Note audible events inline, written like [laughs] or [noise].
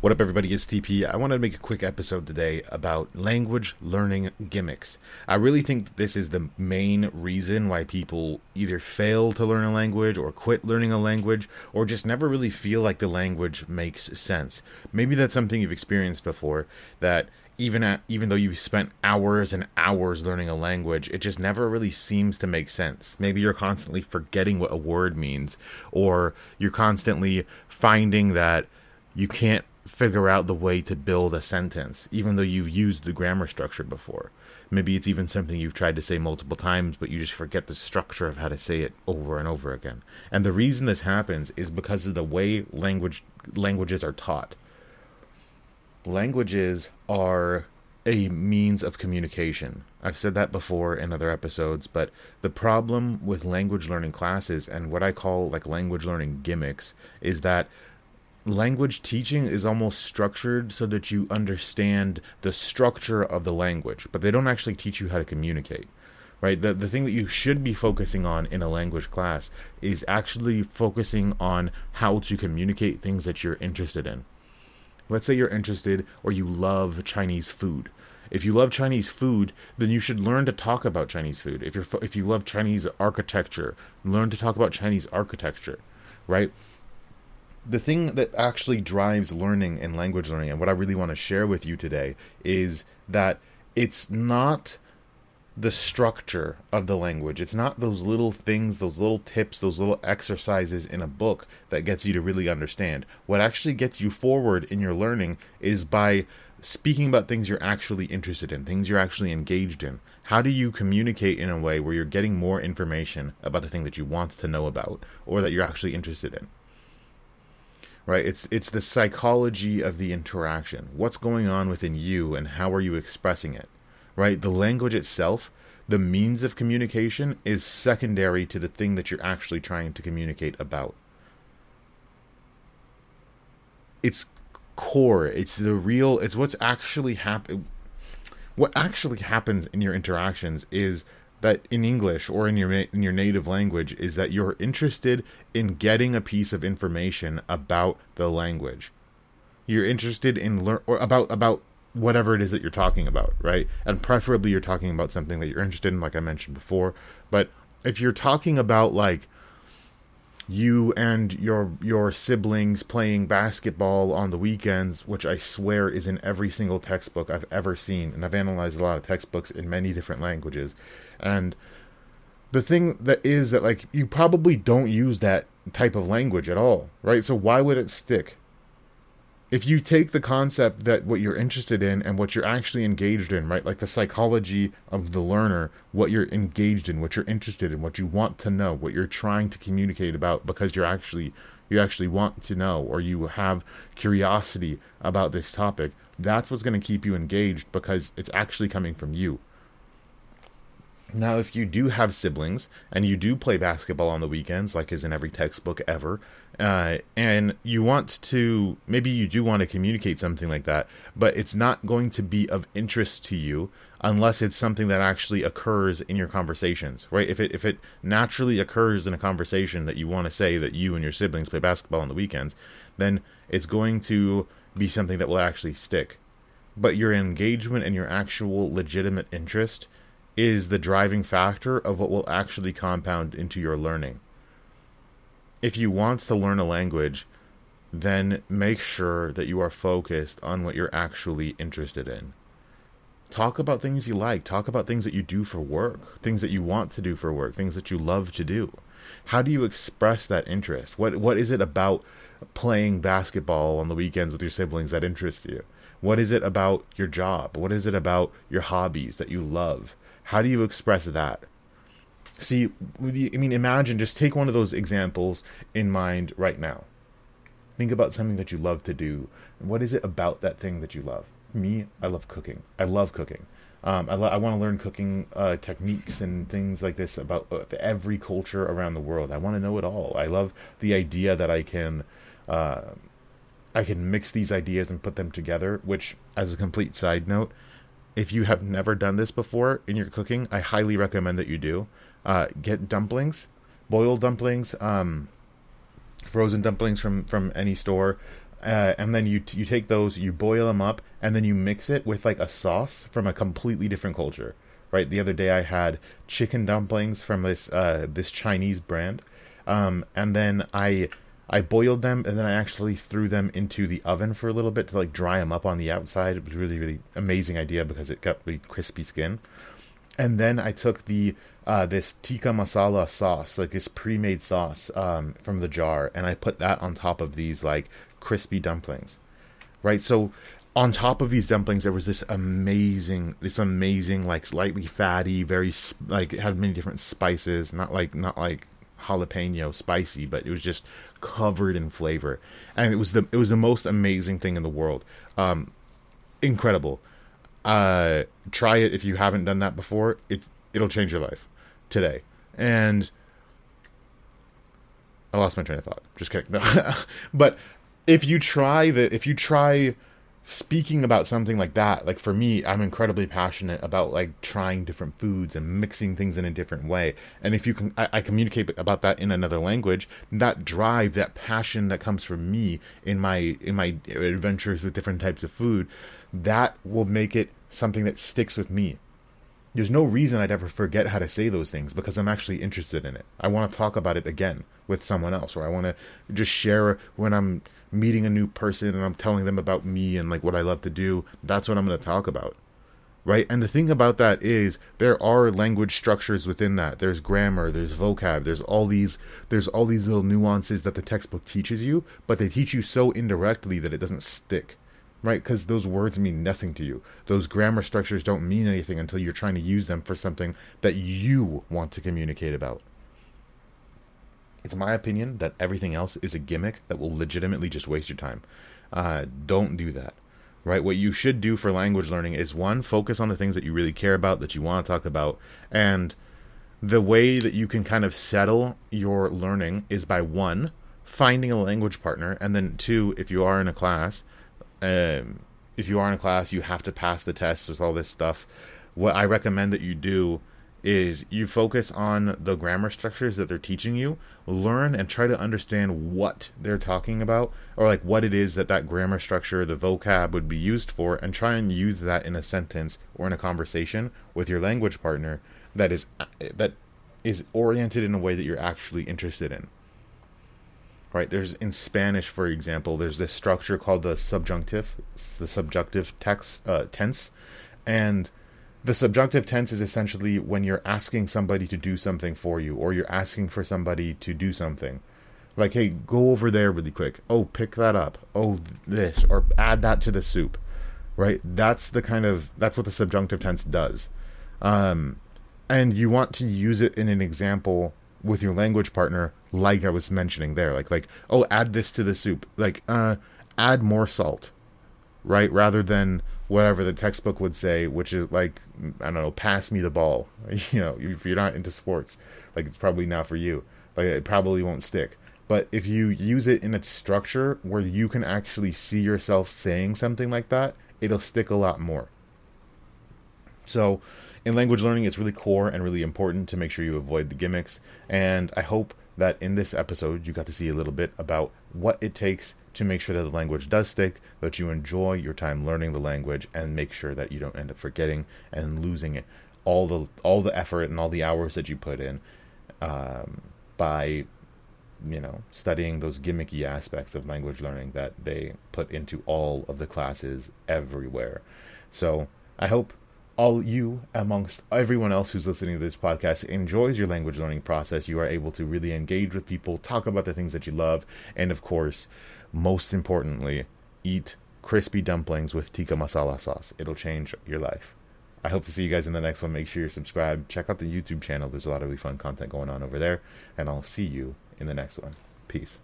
What up, everybody? It's TP. I wanted to make a quick episode today about language learning gimmicks. I really think this is the main reason why people either fail to learn a language or quit learning a language or just never really feel like the language makes sense. Maybe that's something you've experienced before that even at, even though you've spent hours and hours learning a language, it just never really seems to make sense. Maybe you're constantly forgetting what a word means or you're constantly finding that you can't figure out the way to build a sentence, even though you've used the grammar structure before. Maybe it's even something you've tried to say multiple times, but you just forget the structure of how to say it over and over again. And the reason this happens is because of the way language languages are taught. Languages are a means of communication. I've said that before in other episodes, but the problem with language learning classes and what I call like language learning gimmicks is that language teaching is almost structured so that you understand the structure of the language, but they don't actually teach you how to communicate. Right? The the thing that you should be focusing on in a language class is actually focusing on how to communicate things that you're interested in. Let's say you're interested or you love Chinese food. If you love Chinese food, then you should learn to talk about Chinese food. If you're if you love Chinese architecture, learn to talk about Chinese architecture, right? The thing that actually drives learning and language learning, and what I really want to share with you today, is that it's not the structure of the language. It's not those little things, those little tips, those little exercises in a book that gets you to really understand. What actually gets you forward in your learning is by speaking about things you're actually interested in, things you're actually engaged in. How do you communicate in a way where you're getting more information about the thing that you want to know about or that you're actually interested in? Right? It's it's the psychology of the interaction. What's going on within you and how are you expressing it right? The language itself the means of communication is secondary to the thing that you're actually trying to communicate about. It's core. It's the real it's what's actually happen what actually happens in your interactions is that in English or in your in your native language is that you're interested in getting a piece of information about the language. You're interested in learn or about about whatever it is that you're talking about, right? And preferably you're talking about something that you're interested in like I mentioned before, but if you're talking about like you and your your siblings playing basketball on the weekends, which I swear is in every single textbook I've ever seen, and I've analyzed a lot of textbooks in many different languages. And the thing that is that like you probably don't use that type of language at all, right? So why would it stick? If you take the concept that what you're interested in and what you're actually engaged in, right? Like the psychology of the learner, what you're engaged in, what you're interested in, what you want to know, what you're trying to communicate about because you're actually you actually want to know or you have curiosity about this topic, that's what's going to keep you engaged because it's actually coming from you. Now, if you do have siblings and you do play basketball on the weekends, like is in every textbook ever, uh, and you want to, maybe you do want to communicate something like that, but it's not going to be of interest to you unless it's something that actually occurs in your conversations, right? If it if it naturally occurs in a conversation that you want to say that you and your siblings play basketball on the weekends, then it's going to be something that will actually stick. But your engagement and your actual legitimate interest is the driving factor of what will actually compound into your learning. If you want to learn a language, then make sure that you are focused on what you're actually interested in. Talk about things you like, talk about things that you do for work, things that you want to do for work, things that you love to do. How do you express that interest? What what is it about playing basketball on the weekends with your siblings that interests you? What is it about your job? What is it about your hobbies that you love? How do you express that? See, I mean, imagine just take one of those examples in mind right now. Think about something that you love to do. What is it about that thing that you love? Me, I love cooking. I love cooking. Um, I, lo- I want to learn cooking uh, techniques and things like this about uh, every culture around the world. I want to know it all. I love the idea that I can, uh, I can mix these ideas and put them together. Which, as a complete side note, if you have never done this before in your cooking, I highly recommend that you do. Uh, get dumplings, boiled dumplings, um, frozen dumplings from from any store. uh, and then you you take those, you boil them up, and then you mix it with like a sauce from a completely different culture. Right. The other day I had chicken dumplings from this uh, this Chinese brand, um, and then I I boiled them and then I actually threw them into the oven for a little bit to like dry them up on the outside. It was really really amazing idea because it got really crispy skin. And then I took the uh, this tikka masala sauce, like this pre-made sauce um, from the jar, and I put that on top of these like crispy dumplings, right? So on top of these dumplings, there was this amazing, this amazing like slightly fatty, very like it had many different spices, not like not like jalapeno spicy, but it was just covered in flavor, and it was the it was the most amazing thing in the world. Um, incredible. Uh, try it if you haven't done that before. It's it'll change your life today. And I lost my train of thought. Just kidding. No. [laughs] but if you try the if you try speaking about something like that, like for me, I'm incredibly passionate about like trying different foods and mixing things in a different way. And if you can, I, I communicate about that in another language. That drive, that passion that comes from me in my in my adventures with different types of food, that will make it something that sticks with me there's no reason I'd ever forget how to say those things because I'm actually interested in it. I want to talk about it again with someone else, or I want to just share when I'm meeting a new person and I'm telling them about me and like what I love to do. That's what I'm going to talk about. Right? And the thing about that is there are language structures within that. There's grammar, there's vocab, there's all these there's all these little nuances that the textbook teaches you, but they teach you so indirectly that it doesn't stick right? Because those words mean nothing to you. Those grammar structures don't mean anything until you're trying to use them for something that you want to communicate about. It's my opinion that everything else is a gimmick that will legitimately just waste your time. Uh, don't do that, right? What you should do for language learning is one, focus on the things that you really care about, that you want to talk about, and the way that you can kind of settle your learning is by one, finding a language partner, and then two, if you are in a class, um, if you are in a class, you have to pass the tests with all this stuff. What I recommend that you do is you focus on the grammar structures that they're teaching you, learn and try to understand what they're talking about, or like what it is that that grammar structure, the vocab would be used for, and try and use that in a sentence or in a conversation with your language partner that is that is oriented in a way that you're actually interested in right? There's in spanish for example there's this structure called the subjunctive the subjunctive text uh, tense. And the subjunctive tense is essentially when you're asking somebody to do something for you or you're asking for somebody to do something. Like hey go over there really quick. Oh pick that up. Oh this or add that to the soup right? That's the kind of that's what the subjunctive tense does. Um and you want to use it in an example with your language partner like I was mentioning there. Like like oh add this to the soup. Like uh add more salt right? Rather than whatever the textbook would say which is like I don't know pass me the ball. [laughs] You know if you're not into sports like it's probably not for you. Like it probably won't stick. But if you use it in a structure where you can actually see yourself saying something like that it'll stick a lot more. So in language learning, it's really core and really important to make sure you avoid the gimmicks. And I hope that in this episode, you got to see a little bit about what it takes to make sure that the language does stick, that you enjoy your time learning the language, and make sure that you don't end up forgetting and losing it all the all the effort and all the hours that you put in um, by you know studying those gimmicky aspects of language learning that they put into all of the classes everywhere. So I hope all you amongst everyone else who's listening to this podcast enjoys your language learning process you are able to really engage with people talk about the things that you love and of course most importantly eat crispy dumplings with tikka masala sauce. It'll change your life. I hope to see you guys in the next one. Make sure you're subscribed. Check out the youtube channel. There's a lot of really fun content going on over there and i'll see you in the next one. Peace